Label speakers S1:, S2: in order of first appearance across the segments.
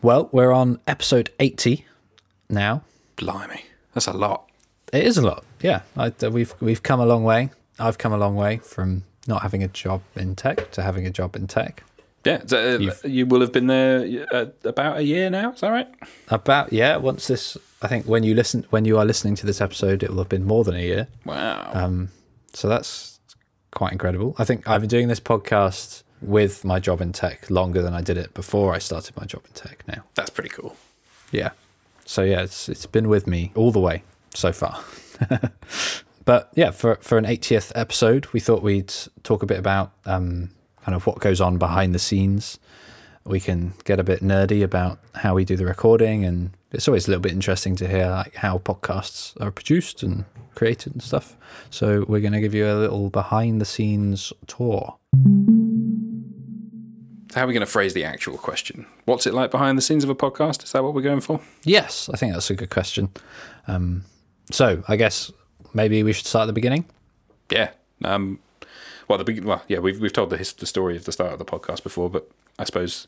S1: Well, we're on episode 80 now.
S2: Blimey, that's a lot.
S1: It is a lot. Yeah, I, uh, we've we've come a long way. I've come a long way from not having a job in tech to having a job in tech.
S2: Yeah, so, uh, you will have been there uh, about a year now. Is that right?
S1: About yeah, once this I think when you listen when you are listening to this episode it will have been more than a year.
S2: Wow.
S1: Um so that's quite incredible. I think I've been doing this podcast with my job in tech longer than I did it before I started my job in tech now.
S2: that's pretty cool.
S1: Yeah. So yeah, it's it's been with me all the way so far. but yeah, for for an 80th episode, we thought we'd talk a bit about um, kind of what goes on behind the scenes. We can get a bit nerdy about how we do the recording, and it's always a little bit interesting to hear like how podcasts are produced and created and stuff. So we're going to give you a little behind the scenes tour.
S2: How are we going to phrase the actual question? What's it like behind the scenes of a podcast? Is that what we're going for?
S1: Yes, I think that's a good question. Um, so I guess maybe we should start at the beginning.
S2: Yeah. Um, well, the well, yeah, we've we've told the his, the story of the start of the podcast before, but I suppose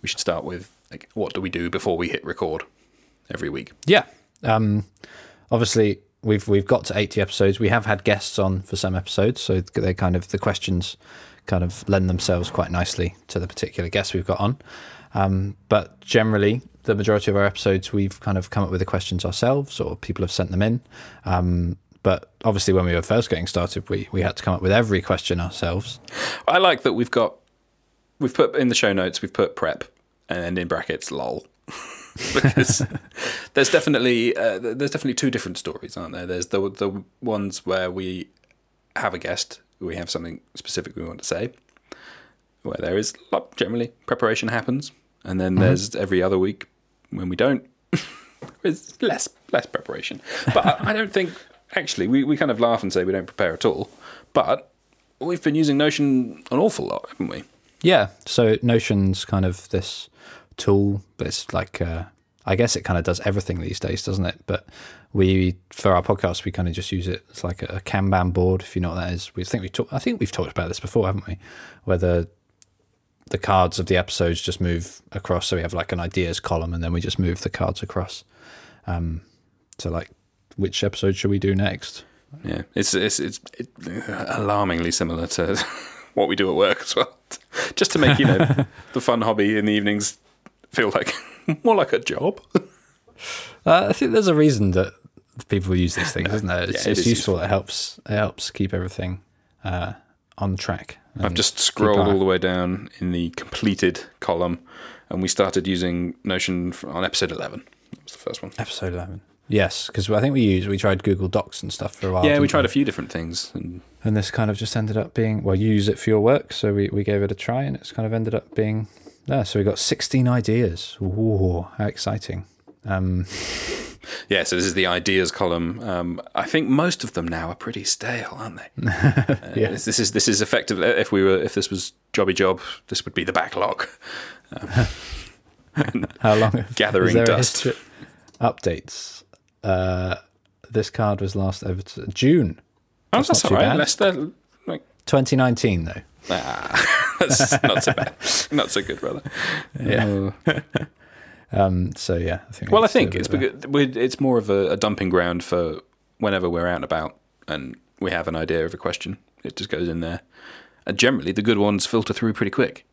S2: we should start with like, what do we do before we hit record every week?
S1: Yeah. Um, obviously, we've we've got to eighty episodes. We have had guests on for some episodes, so they kind of the questions kind of lend themselves quite nicely to the particular guests we've got on. Um, but generally, the majority of our episodes, we've kind of come up with the questions ourselves, or people have sent them in. Um, but obviously, when we were first getting started, we we had to come up with every question ourselves.
S2: I like that we've got we've put in the show notes we've put prep and in brackets lol because there's definitely uh, there's definitely two different stories, aren't there? There's the the ones where we have a guest, we have something specific we want to say, where there is generally preparation happens, and then there's every other week when we don't. It's less less preparation, but I, I don't think actually we, we kind of laugh and say we don't prepare at all, but we've been using Notion an awful lot, haven't we?
S1: Yeah. So Notion's kind of this tool that's like, uh, I guess it kind of does everything these days, doesn't it? But we, for our podcast, we kind of just use it. It's like a Kanban board, if you know what that is. We think we talk, I think we've talked about this before, haven't we? Whether the cards of the episodes just move across. So we have like an ideas column and then we just move the cards across. Um, so like, which episode should we do next?
S2: Yeah, it's it's it's it, alarmingly similar to what we do at work as well. Just to make you know the fun hobby in the evenings feel like more like a job.
S1: Uh, I think there's a reason that people use these things, isn't there? It's,
S2: Yeah, it
S1: it's
S2: is
S1: useful. It helps. It helps keep everything uh, on track.
S2: I've just scrolled all the way down in the completed column, and we started using Notion on episode eleven. That was the first one.
S1: episode eleven. Yes, because I think we used we tried Google Docs and stuff for a while.
S2: Yeah, we tried a few different things, and
S1: and this kind of just ended up being well, you use it for your work, so we, we gave it a try, and it's kind of ended up being there. So we got sixteen ideas. Ooh, how exciting! Um,
S2: yeah. So this is the ideas column. Um, I think most of them now are pretty stale, aren't they? Uh,
S1: Yeah.
S2: This, this is this is effectively if we were if this was jobby job, this would be the backlog.
S1: how long?
S2: Gathering
S1: is there a
S2: dust.
S1: Updates. Uh, this card was last over to June
S2: Oh,
S1: That's
S2: that's,
S1: not
S2: all
S1: too
S2: right. Let's like
S1: 2019, though.
S2: ah, that's not so bad. Not so good, brother.
S1: Yeah.
S2: Uh,
S1: Um, so yeah, I think.
S2: well, I
S1: need to do
S2: think it's
S1: bit of a-
S2: because we're, it's more of a, a dumping ground for whenever we're out and about and we have an idea of a question. It just goes in there, and generally the good ones filter through pretty quick.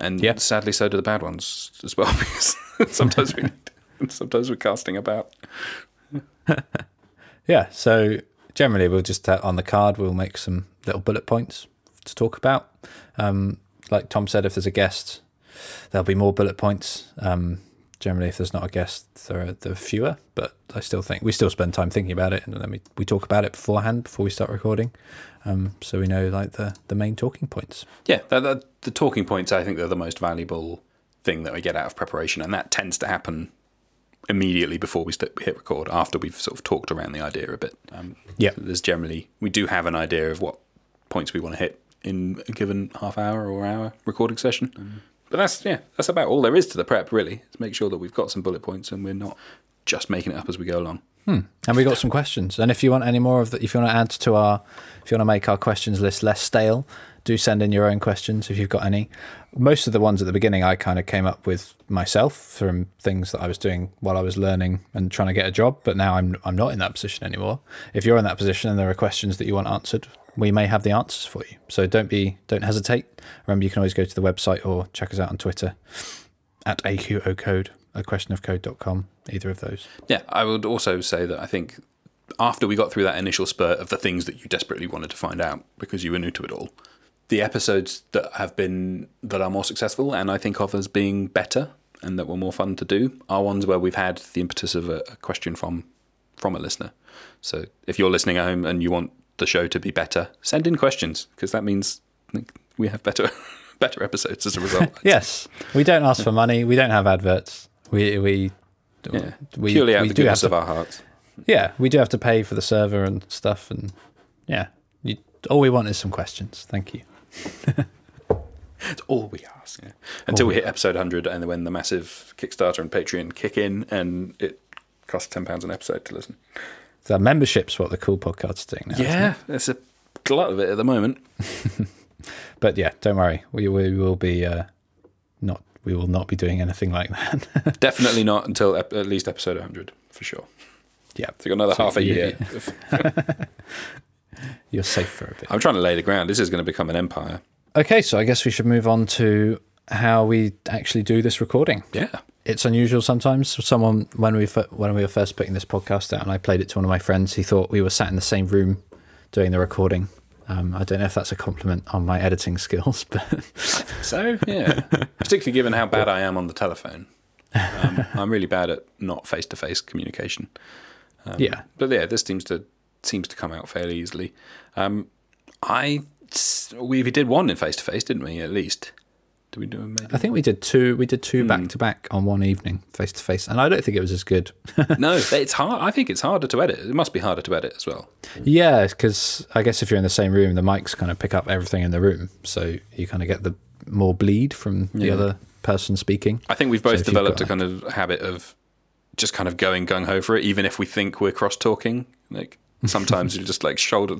S2: And
S1: Yeah.
S2: sadly, so do the bad ones as well, because sometimes we sometimes we're casting about.
S1: Yeah. So generally, we'll just uh, on the card we'll make some little bullet points to talk about. Um, like Tom said, if there's a guest, there'll be more bullet points. Um, generally, if there's not a guest, there are, there are fewer. But I still think we still spend time thinking about it, and then we, we talk about it beforehand before we start recording, um, so we know like the the main talking points.
S2: Yeah, the, the, the talking points I think they're the most valuable thing that we get out of preparation, and that tends to happen immediately before we st- hit record. After we've sort of talked around the idea a bit. Um,
S1: Yeah.
S2: there's generally we do have an idea of what points we want to hit in a given half hour or hour recording session. But that's yeah, that's about all there is to the prep really. Is make sure that we've got some bullet points and we're not just making it up as we go along. Hmm.
S1: And we got some questions. And if you want any more of that, if you want to add to our, if you want to make our questions list less stale, do send in your own questions if you've got any. Most of the ones at the beginning I kind of came up with myself from things that I was doing while I was learning and trying to get a job. But now I'm I'm not in that position anymore. If you're in that position and there are questions that you want answered, we may have the answers for you. So don't be don't hesitate. Remember, you can always go to the website or check us out on Twitter at AQO code, a questionofcode.com, either of those.
S2: Yeah, I would also say that I think after we got through that initial spurt of the things that you desperately wanted to find out because you were new to it all, the episodes that have been that are more successful and I think of as being better and that were more fun to do are ones where we've had the impetus of a, a question from from a listener. So if you're listening at home and you want the show to be better, send in questions because that means we have better better episodes as a result.
S1: Yes, we don't ask for money. We don't have adverts. We we
S2: Yeah,
S1: we,
S2: purely out
S1: we
S2: the
S1: do have
S2: goodness
S1: to,
S2: of our hearts.
S1: yeah we do have to pay for the server and stuff and yeah. You, all we want is some questions. Thank you.
S2: That's all we ask. Yeah. Until we hit episode 100 and when the massive Kickstarter and Patreon kick in and it costs £10 an episode to listen.
S1: The membership's what the cool podcast's doing now.
S2: Yeah, there's a glut of it at the moment.
S1: but yeah, don't worry. We we will be uh, not. We will not be doing anything like that.
S2: Definitely not until ep- at least episode 100, for sure.
S1: yeah,
S2: So got another
S1: So
S2: half a
S1: you-
S2: year.
S1: you're safe for a bit.
S2: I'm trying to lay the ground. This is going to become an empire.
S1: Okay, so I guess we should move on to how we actually do this recording.
S2: Yeah.
S1: It's unusual sometimes. Someone when we when we were first putting this podcast out, and I played it to one of my friends, he thought we were sat in the same room doing the recording. Um, I don't know if that's a compliment on my editing skills, but
S2: So, yeah. Particularly given how bad I am on the telephone. Um, I'm really bad at not face to face communication. Um,
S1: yeah,
S2: But yeah, this seems to seems to come out fairly easily. Um, I we did one in face to face, didn't we? At least did we do a maybe?
S1: I think we did two. We did two back to back on one evening, face to face, and I don't think it was as good.
S2: no, it's hard. I think it's harder to edit. It must be harder to edit as well.
S1: yeah, because I guess if you're in the same room, the mics kind of pick up everything in the room, so you kind of get the more bleed from the
S2: Yeah.
S1: other person speaking.
S2: I think we've both
S1: you've
S2: developed a kind of habit of just kind of going gung ho for it, even if we think we're cross talking. Like sometimes you just like shoulder,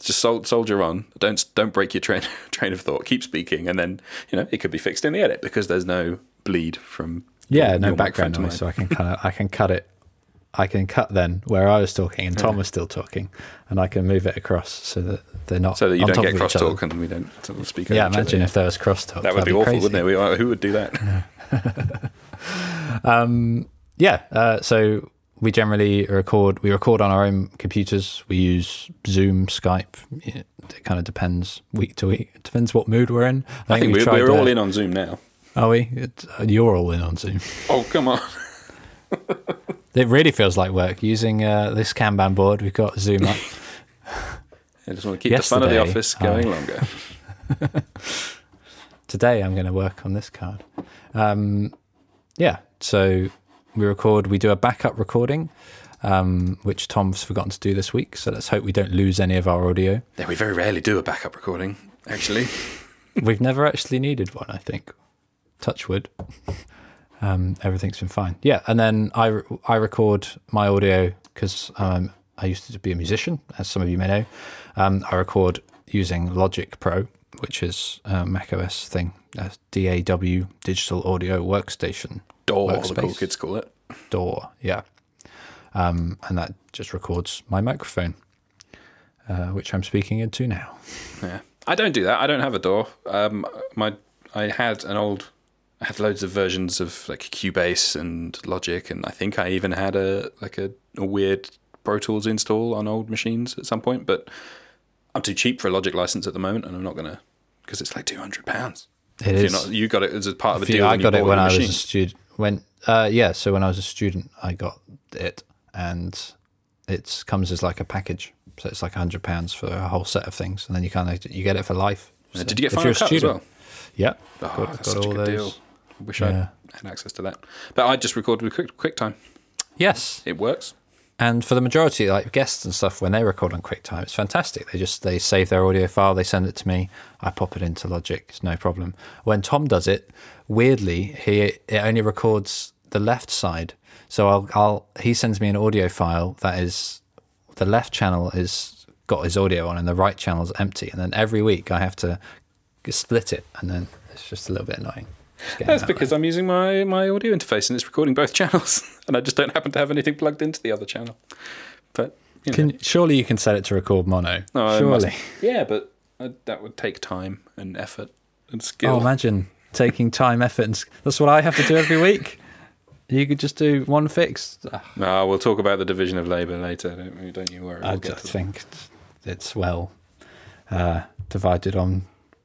S2: just sol- soldier on. Don't don't break your train train of thought. Keep speaking, and then you know it could be fixed in the edit because there's no bleed from
S1: Yeah, no background noise, so I can kind of I can cut it. I can cut then where I was talking and Tom was still talking, and I can move it across so that they're not
S2: so that you
S1: on
S2: don't get
S1: of each
S2: crosstalk and we don't sort of speak.
S1: Yeah, imagine if there was crosstalk.
S2: that would be, awful, wouldn't it? We, who would do that?
S1: Yeah. Uh, so we generally record. We record on our own computers. We use Zoom, Skype. It kind of depends week to week. It depends what mood we're in.
S2: I think
S1: we
S2: we're, we're all
S1: uh,
S2: in on Zoom now.
S1: Are we? It, uh, you're all in on Zoom.
S2: Oh come on!
S1: It really feels like work using uh, this Kanban board. We've got Zoom up.
S2: I just want to keep the fun of the office going
S1: I-
S2: longer.
S1: today I'm going to work on this card. Um, yeah, so we record, we do a backup recording, um, which Tom's forgotten to do this week. So let's hope we don't lose any of our audio.
S2: Yeah, we very rarely do a backup recording. Actually,
S1: We've never actually needed one, I think. Touch wood. Um, everything's been fine. Yeah, and then I, re- I record my audio because um, I used to be a musician, as some of you may know. Um, I record using Logic Pro, which is a Mac OS thing, a DAW digital audio workstation.
S2: Door the cool kids call it.
S1: DAW, yeah. Um, and that just records my microphone, uh, which I'm speaking into now.
S2: Yeah, I don't do that. I don't have a door. Um, my I had an old, I had loads of versions of like Cubase and Logic, and I think I even had a like a, a weird Pro Tools install on old machines at some point. But I'm too cheap for a Logic license at the moment, and I'm not gonna because it's like two hundred pounds.
S1: It is.
S2: not, you got it as a part of a
S1: If you-
S2: deal.
S1: I got it when I was a student. When uh, yeah, so when I was a student, I got it, and it comes as like a package. So it's like a hundred pounds for a whole set of things, and then you kind of you get it for life. So
S2: Did you get Final Cut as well?
S1: Yeah,
S2: Oh,
S1: got-
S2: that's
S1: got
S2: such a good deal. I wish
S1: Yeah.
S2: I had access to that. But I just recorded with Quick, QuickTime.
S1: yes,
S2: It works.
S1: And for the majority, like guests and stuff, when they record on QuickTime, it's fantastic. They just they save their audio file, they send it to me, I pop it into Logic. It's no problem. When Tom does it, weirdly, he it only records the left side. So I'll, I'll he sends me an audio file that is the left channel is got his audio on and the right channel is empty, and then every week I have to split it, and then it's just a little bit annoying.
S2: That's
S1: that
S2: because I'm using my, my audio interface and it's recording both channels, and I just don't happen to have anything plugged into the other channel. But you know,
S1: Can, surely you can set it to record mono.
S2: No, I
S1: surely.
S2: yeah, but uh, that would take time and effort and skill.
S1: Oh, imagine taking time, effort, and that's what I have to do every week. You could just do one fix. Ah,
S2: No, we'll talk about the division of labour later. Don't, don't you worry.
S1: I
S2: We'll that.
S1: think it's- it's well uh, divided on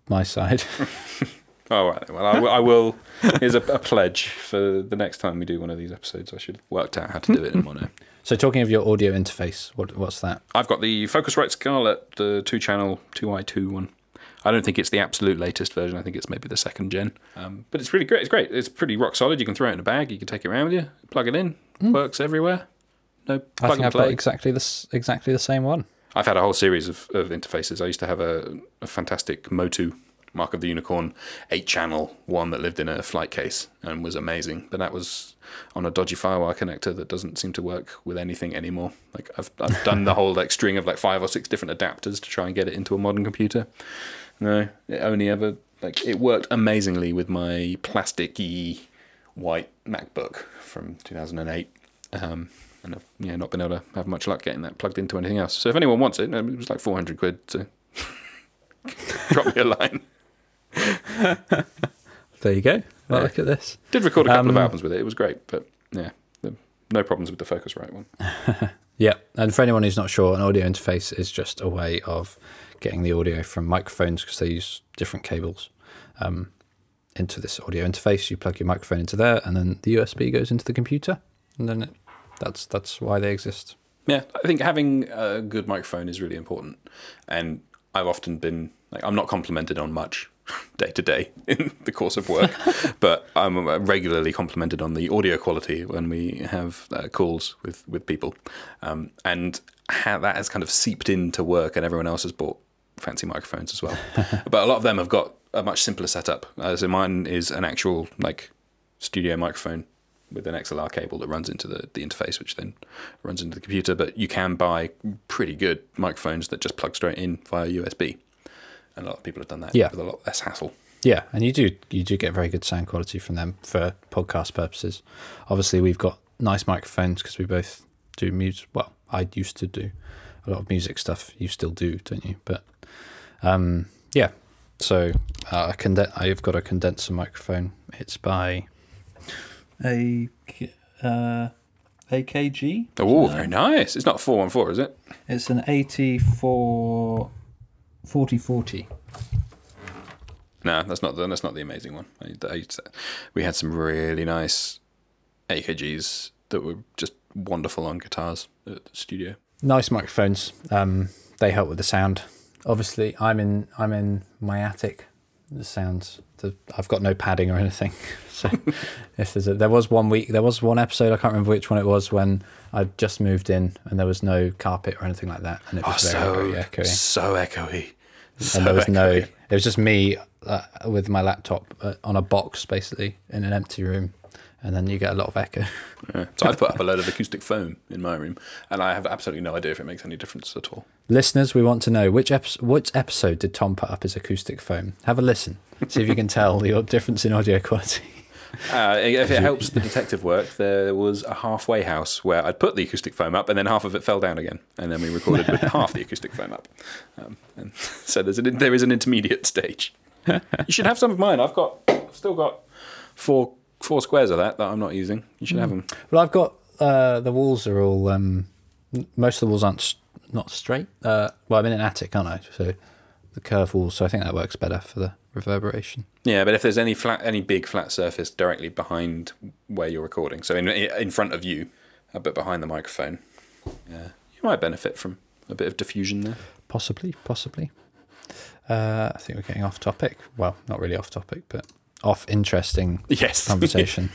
S1: my side.
S2: Oh, right. Well, I, will- I will. Here's a, a pledge for the next time we do one of these episodes. I should have worked out how to do it in mono.
S1: so, talking of your audio interface, what, what's that?
S2: I've got the Focusrite Scarlett, the two channel 2i2 one. I don't think it's the absolute latest version. I think it's maybe the second gen. Um, but it's really great. It's great. It's pretty rock solid. You can throw it in a bag. You can take it around with you. Plug it in. Works everywhere. No
S1: I
S2: plug
S1: think
S2: and
S1: I've
S2: play.
S1: got exactly this, exactly the same one.
S2: I've had a whole series of, of interfaces. I used to have a, a fantastic Motu Mark of the Unicorn eight channel one that lived in a flight case and was amazing. But that was on a dodgy firewire connector that doesn't seem to work with anything anymore. Like I've I've done the whole like string of like five or six different adapters to try and get it into a modern computer. No, it only ever like it worked amazingly with my plasticky white MacBook from 2008. Um, and I've yeah, not been able to have much luck getting that plugged into anything else. So if anyone wants it, it was like 400 quid. So drop me a line.
S1: There you go. Well,
S2: Yeah.
S1: look at this.
S2: Did record a couple of
S1: Um,
S2: albums with it. It was great, but yeah, no problems with the Focusrite one.
S1: Yeah, and for anyone who's not sure, an audio interface is just a way of getting the audio from microphones because they use different cables um, into this audio interface. You plug your microphone into there, and then the USB goes into the computer, and then it, that's that's why they exist.
S2: Yeah, I think having a good microphone is really important, and I've often been like I'm not complimented on much day to day in the course of work, but I'm regularly complimented on the audio quality when we have uh, calls with with people, um, and how that has kind of seeped into work, and everyone else has bought fancy microphones as well, but a lot of them have got a much simpler setup. Uh, so mine is an actual like studio microphone with an XLR cable that runs into the, the interface, which then runs into the computer. But you can buy pretty good microphones that just plug straight in via USB. And a lot of people have done that
S1: yeah.
S2: with a lot less hassle.
S1: Yeah, and you do you do get very good sound quality from them for podcast purposes. Obviously, we've got nice microphones because we both do music. Well, I used to do a lot of music stuff. You still do, don't you? But um, yeah, so uh, I conde- I've got a condenser microphone. It's by a uh, AKG.
S2: Oh, very nice. It's not four one four, is it?
S1: It's an eighty four 4040.
S2: No, that's not the that's not the amazing one. I, I, we had some really nice AKGs that were just wonderful on guitars at the studio.
S1: Nice microphones. Um, they help with the sound. Obviously, I'm in I'm in my attic the sounds. The, I've got no padding or anything. So if there's a, there was one week, there was one episode. I can't remember which one it was when I just moved in and there was no carpet or anything like that, and it
S2: Oh,
S1: was very,
S2: so
S1: very echoey.
S2: so echoey. So
S1: and there was no. It was just me uh, with my laptop uh, on a box, basically in an empty room, and then you get a lot of echo.
S2: Yeah. So I've put up a load of acoustic foam in my room, and I have absolutely no idea if it makes any difference at all.
S1: Listeners, we want to know which episode, which episode did Tom put up his acoustic foam? Have a listen. See if you can tell the difference in audio quality.
S2: Uh, if it helps the detective work, there was a halfway house where I'd put the acoustic foam up, and then half of it fell down again, and then we recorded with half the acoustic foam up. Um, and so there's an, there is an intermediate stage. You should have some of mine. I've got, I've still got four four squares of that that I'm not using. You should have them.
S1: Well, I've got uh, the walls are all. Um, most of the walls aren't not straight. Uh, well, I'm in an attic, aren't I? So the curved walls. So I think that works better for the reverberation.
S2: Yeah, but if there's any flat, any big flat surface directly behind where you're recording, so in in front of you, a bit behind the microphone, yeah, you might benefit from a bit of diffusion there.
S1: Possibly, possibly. Uh, I think we're getting off topic. Well, not really off topic, but off interesting
S2: Yes,
S1: conversation.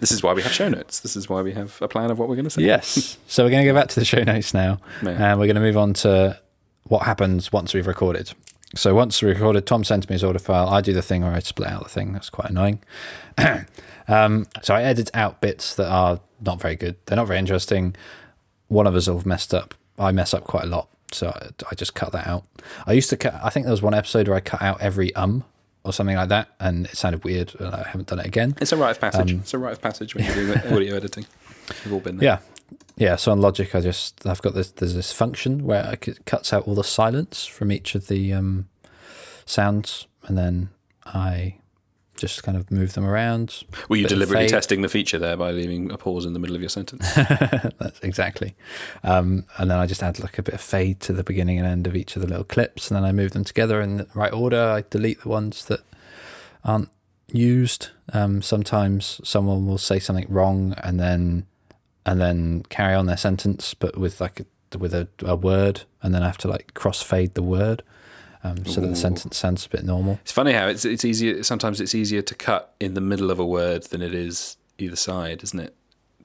S2: this is why we have show notes. This is why we have a plan of what we're going to say.
S1: yes. So we're going to go back to the show notes now,
S2: Yeah.
S1: and we're going to move on to what happens once we've recorded. so once we recorded, Tom sends me his audio file. I do the thing where I split out the thing. That's quite annoying. um, so I edit out bits that are not very good. They're not very interesting. One of us have messed up. I mess up quite a lot, so I, I just cut that out. I used to cut. I think there was one episode where I cut out every um or something like that, and it sounded weird, and I haven't done it again.
S2: It's a rite of passage. it's a rite of passage when you're doing audio editing. We've all been there.
S1: Yeah, yeah. So on Logic, I just I've got this. There's this function where it cuts out all the silence from each of the um, sounds, and then I just kind of move them around.
S2: Were you deliberately testing the feature there by leaving a pause in the middle of your sentence?
S1: That's exactly. Um, and then I just add like a bit of fade to the beginning and end of each of the little clips, and then I move them together in the right order. I delete the ones that aren't used. Um, sometimes someone will say something wrong, and then and then carry on their sentence, but with like a, with a, a word, and then I have to like cross fade the word. Um, so that the sentence sounds a bit normal.
S2: It's funny how it's it's easier. Sometimes it's easier to cut in the middle of a word than it is either side, isn't it?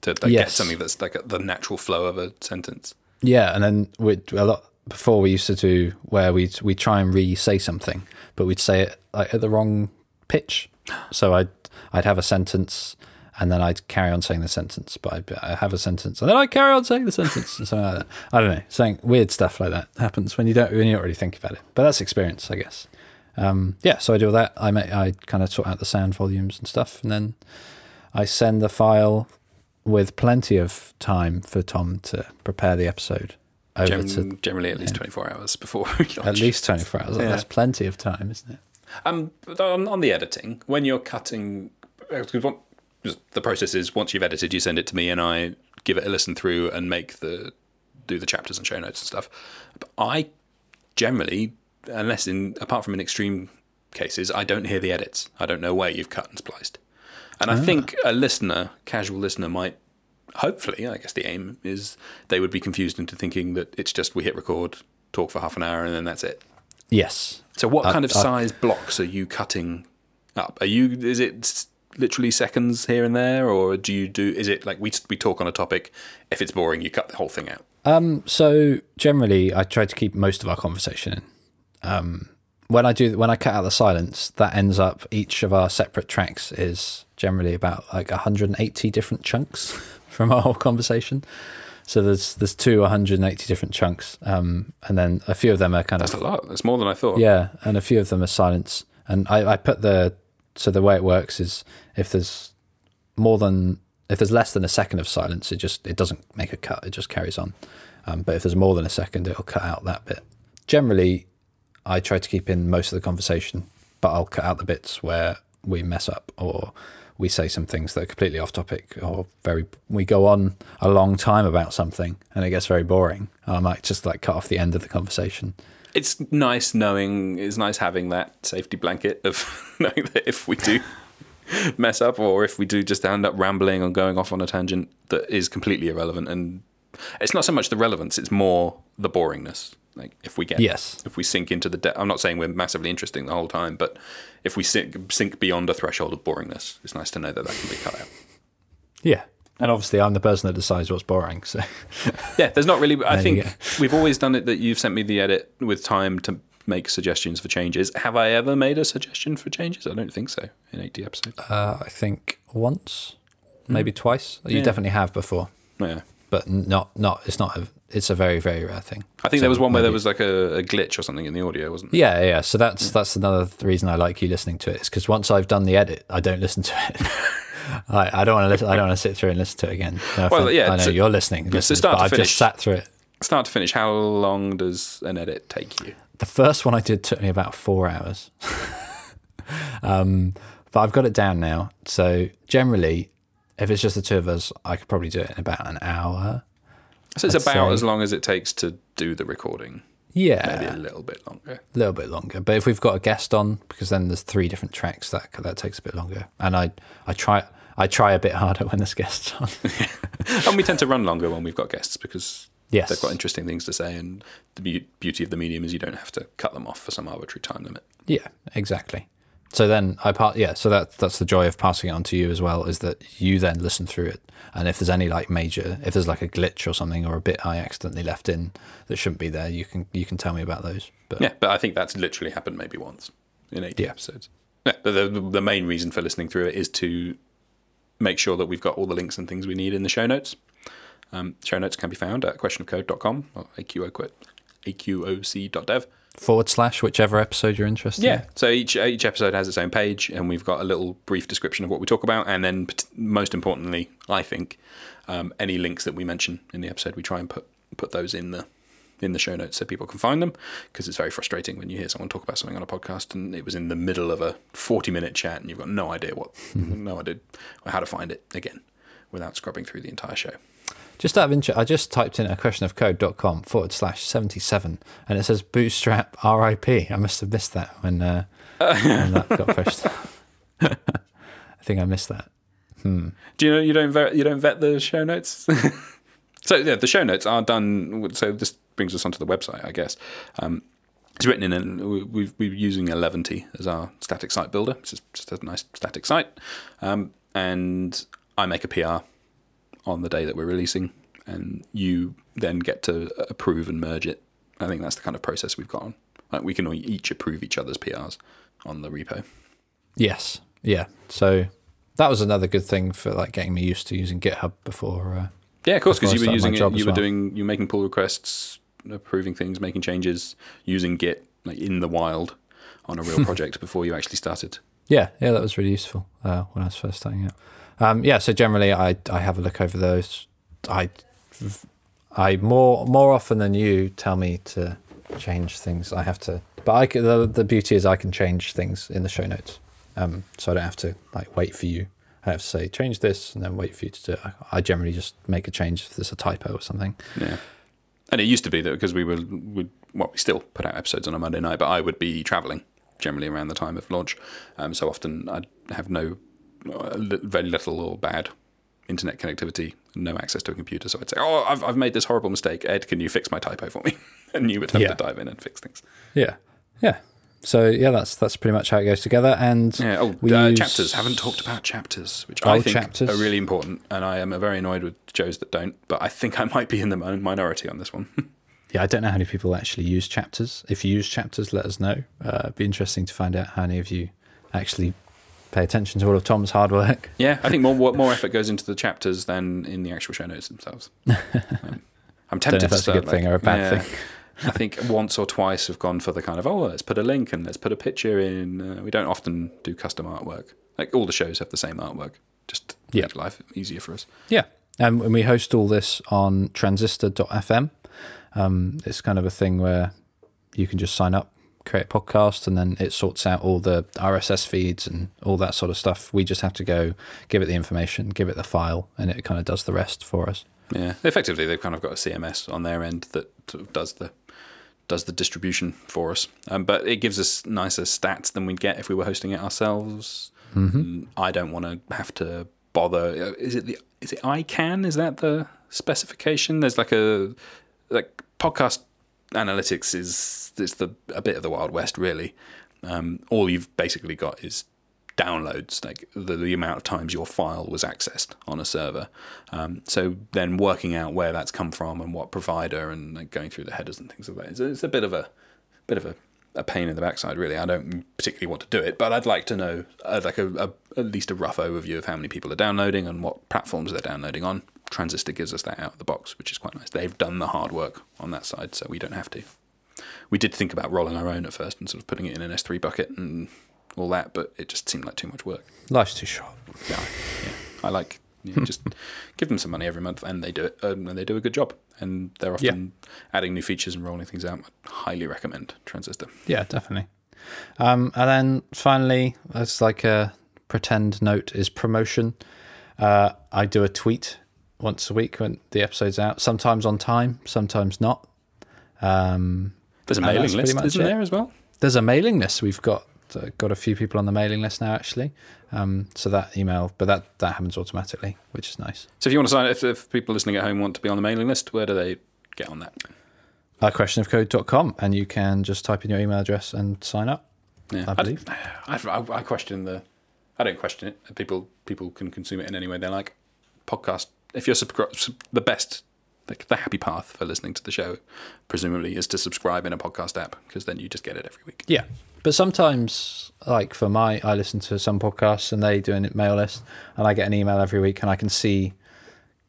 S2: To like, get something that's like a, the natural flow of a sentence.
S1: Yeah, and then we a lot before we used to do where we we try and re-say something, but we'd say it like at the wrong pitch. So I'd I'd have a sentence, and then I'd carry on saying the sentence, but I'd, I have a sentence, and then I carry on saying the sentence, and something like that. I don't know, saying weird stuff like that happens when you don't when you don't really think about it. But that's experience, I guess. Um, yeah, so I do all that. I make I kind of sort out the sound volumes and stuff, and then I send the file with plenty of time for Tom to prepare the episode over
S2: Gen-
S1: to
S2: generally, at least twenty four hours before we launch.
S1: at least 24 hours.
S2: Yeah.
S1: That's plenty of time, isn't it?
S2: Um, on, on the editing, when you're cutting, what the process is once you've edited, you send it to me, and I give it a listen through and make the do the chapters and show notes and stuff. But I generally, unless in apart from in extreme cases, I don't hear the edits. I don't know where you've cut and spliced, and I ah. think a listener, casual listener, might. Hopefully, I guess the aim is they would be confused into thinking that it's just we hit record, talk for half an hour, and then that's it.
S1: Yes.
S2: So, what
S1: I-
S2: kind of
S1: I-
S2: size blocks are you cutting up? Are you? Is it literally seconds here and there, or do you do? Is it like we we talk on a topic? If it's boring, you cut the whole thing out.
S1: Um, so generally, I try to keep most of our conversation in. Um, when I do, when I cut out the silence, that ends up each of our separate tracks is generally about like 180 different chunks from our whole conversation. So there's there's two 180 different chunks, um, and then a few of them are kind
S2: That's
S1: of That's
S2: a lot. That's more than I thought.
S1: Yeah, and a few of them are silence. And I, I put the so the way it works is if there's more than if there's less than a second of silence, it just it doesn't make a cut. It just carries on. Um, but if there's more than a second, it'll cut out that bit. Generally, I try to keep in most of the conversation, but I'll cut out the bits where we mess up or we say some things that are completely off topic or very we go on a long time about something and it gets very boring. I might just like cut off the end of the conversation.
S2: It's nice knowing. It's nice having that safety blanket of knowing that if we do mess up, or if we do just end up rambling or going off on a tangent that is completely irrelevant, and it's not so much the relevance; it's more the boringness. Like if we get
S1: Yes.
S2: if we sink into the depth. I'm not saying we're massively interesting the whole time, but if we sink sink beyond a threshold of boringness, it's nice to know that that can be cut out.
S1: Yeah. And obviously, I'm the person that decides what's boring. So,
S2: Yeah, there's not really. I think we've always done it that you've sent me the edit with time to make suggestions for changes. Have I ever made a suggestion for changes? I don't think so in 80 episodes.
S1: uh, I think once, maybe twice. You
S2: Hmm. Yeah.
S1: definitely have before,
S2: Yeah.
S1: but not not. It's not. A, it's a very very rare thing.
S2: I think
S1: So
S2: there was one where there was like a, a glitch or something in the audio, wasn't there?
S1: Yeah, yeah. So that's that's another reason I like you listening to it. Is because once I've done the edit, I don't listen to it. I, I don't want to listen. I don't want to sit through and listen to it again. No
S2: Well,
S1: offense.
S2: yeah,
S1: I know
S2: so-
S1: you're listening,
S2: so start
S1: but
S2: to
S1: I've just sat through it.
S2: Start to finish, how long does an edit take you?
S1: The first one I did took me about four hours. um, but I've got it down now. So generally, if it's just the two of us, I could probably do it in about an hour.
S2: So it's
S1: I'd
S2: about
S1: say-
S2: as long as it takes to do the recording,
S1: Yeah,
S2: maybe a little bit longer.
S1: a little bit longer. But if we've got a guest on, because then there's three different tracks, that that takes a bit longer. And I I try I try a bit harder when there's guests on.
S2: and we tend to run longer when we've got guests because
S1: Yes.
S2: they've got interesting things to say, and the be- beauty of the medium is you don't have to cut them off for some arbitrary time limit.
S1: yeah, exactly. So then I part yeah. So that that's the joy of passing it on to you as well is that you then listen through it, and if there's any like major, if there's like a glitch or something or a bit I accidentally left in that shouldn't be there, you can you can tell me about those. But
S2: Yeah, but I think that's literally happened maybe once in 80
S1: Yeah.
S2: episodes. Yeah, but the, the main reason for listening through it is to make sure that we've got all the links and things we need in the show notes. Um, show notes can be found at questionofcode.com or AQO, aqoc.dev.
S1: forward slash whichever episode you're interested. In.
S2: Yeah. So each each episode has its own page, and we've got a little brief description of what we talk about, and then most importantly, I think um, any links that we mention in the episode, we try and put put those in the in the show notes so people can find them because it's very frustrating when you hear someone talk about something on a podcast and it was in the middle of a 40 minute chat and you've got no idea what no idea how to find it again without scrubbing through the entire show
S1: Just out of interest, I just typed in a question of code.com forward slash 77 and it says bootstrap RIP. I must have missed that when, uh, when that got pushed. I think I missed that.
S2: do you know you don't vet, you don't vet the show notes so yeah the show notes are done so this brings us onto the website i guess um, it's written in an, we- we've, we're using Eleventy as our static site builder it's just, just a nice static site um, and i make a pr on the day that we're releasing and you then get to approve and merge it i think that's the kind of process we've got on like we can each approve each other's prs on the repo
S1: Yes. Yeah. So that was another good thing for like getting me used to using GitHub before. Uh,
S2: Yeah, of course, because you were using it. You were
S1: well.
S2: doing. You were making pull requests, approving things, making changes, using Git like in the wild on a real project before you actually started.
S1: yeah. Yeah. That was really useful uh, when I was first starting out. Um, yeah. So generally, I, I have a look over those. I, I more more often than you tell me to change things. I have to, but I the the beauty is I can change things in the show notes, um, so I don't have to like wait for you. I have to say change this and then wait for you to do it. I, generally just make a change if there's a typo or something.
S2: Yeah, and it used to be that because we were, we, well, we still put out episodes on a Monday night, but I would be traveling generally around the time of launch. Um, so often I'd have no, very little or bad internet connectivity, no access to a computer. So I'd say, "Oh, I've, I've made this horrible mistake. Ed, can you fix my typo for me?" and you would have
S1: Yeah.
S2: to dive in and fix things.
S1: Yeah, yeah. So yeah, that's that's pretty much how it goes together. And
S2: Yeah. Oh,
S1: we
S2: uh,
S1: use-
S2: chapters. Haven't talked about chapters, which
S1: Oh,
S2: I think
S1: chapters.
S2: are really important, and I am very annoyed with Joes that don't. But I think I might be in the minority on this one.
S1: Yeah, I don't know how many people actually use chapters. If you use chapters, let us know. Uh, it'd be interesting to find out how many of you actually pay attention to all of Tom's hard work.
S2: yeah, I think more more effort goes into the chapters than in the actual show notes themselves. Um, I'm tempted to
S1: that's a
S2: start,
S1: good thing or a bad
S2: yeah.
S1: thing.
S2: I think once or twice have gone for the kind of oh let's put a link and let's put a picture in. Uh, we don't often do custom artwork. Like all the shows have the same artwork, just to
S1: Yeah.
S2: make life easier for us.
S1: Yeah, um, and we host all this on Transistor.fm. Um, it's kind of a thing where you can just sign up, create a podcast, and then it sorts out all the RSS feeds and all that sort of stuff. We just have to go give it the information, give it the file, and it kind of does the rest for us.
S2: Yeah, effectively they've kind of got a CMS on their end that sort of does the does the distribution for us. Um, but it gives us nicer stats than we'd get if we were hosting it ourselves. Mm, I don't want to have to bother. uh, Is it the is it ICANN? Is that the specification? There's like a like podcast analytics is it's the a bit of the wild west really. Um, all you've basically got is downloads, like the, the amount of times your file was accessed on a server. Um, so then working out where that's come from and what provider and like going through the headers and things like that. It's, it's a bit of a bit of a, a pain in the backside, really. I don't particularly want to do it, but I'd like to know uh, like a, a at least a rough overview of how many people are downloading and what platforms they're downloading on. Transistor gives us that out of the box, which is quite nice. They've done the hard work on that side, so we don't have to. We did think about rolling our own at first and sort of putting it in an S3 bucket and all that, but it just seemed like too much work.
S1: Life's too short.
S2: Yeah, yeah. I like you know, just give them some money every month, and they do it, um, and they do a good job. And they're often adding new features and rolling things out. I highly recommend Transistor.
S1: Yeah, definitely. Um, and then finally, as like a pretend note is promotion. Uh, I do a tweet once a week when the episode's out. Sometimes on time, sometimes not. Um,
S2: There's a mailing list, isn't
S1: it.
S2: there as well?
S1: there's a mailing list. We've got uh, got a few people on the mailing list now, actually. Um, so that email, but that that happens automatically, which is nice.
S2: So if you want to sign, if, if people listening at home want to be on the mailing list, where do they get on that?
S1: Uh, questionofcode.com, and you can just type in your email address and sign up.
S2: Yeah,
S1: I believe.
S2: I, I, I question the. I don't question it. People people can consume it in any way they like. Podcast. If you're subscri- the best, the, the happy path for listening to the show, presumably, is to subscribe in a podcast app because then you just get it every week.
S1: Yeah. But sometimes, like for my, I listen to some podcasts and they do a mail list, and I get an email every week, and I can see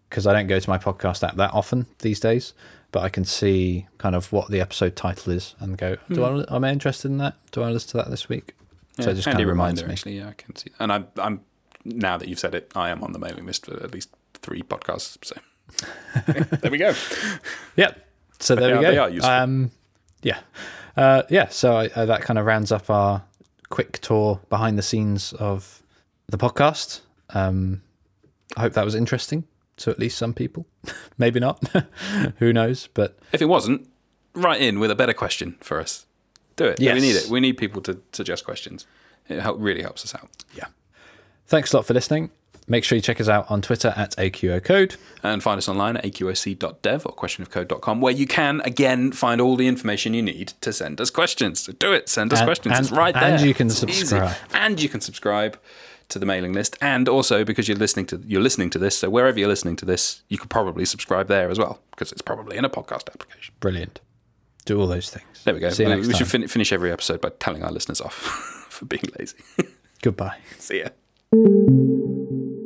S1: because I don't go to my podcast app that often these days, but I can see kind of what the episode title is and go, do I am I interested in that? Do I listen to that this week? so it just kind of reminds
S2: reminder,
S1: me.
S2: Actually, yeah, I can see. And I, I'm now that you've said it, I am on the mailing list for at least three podcasts. So there we go.
S1: Yeah. So there we go.
S2: they are useful.
S1: Um, yeah. Uh, yeah. So I, uh, that kind of rounds up our quick tour behind the scenes of the podcast. Um, I hope that was interesting to at least some people. Maybe not. Who knows? But
S2: If it wasn't, write in with a better question for us. Do it.
S1: Yes.
S2: We need it. We need people to suggest questions. It help, really helps us out.
S1: yeah. Thanks a lot for listening. Make sure you check us out on Twitter at AQO Code.
S2: And find us online at aqoc.dev or questionofcode.com, where you can, again, find all the information you need to send us questions. So do it. Send us
S1: And-
S2: questions. it's right there.
S1: and you can
S2: easy.
S1: subscribe.
S2: And you can subscribe to the mailing list. And also, because you're listening to you're listening to this, so wherever you're listening to this, you could probably subscribe there as well, because it's probably in a podcast application.
S1: Brilliant. Do all those things.
S2: There we go.
S1: See you
S2: we
S1: next
S2: we should fin- finish every episode by telling our listeners off for being lazy.
S1: Goodbye.
S2: See ya. Thank you.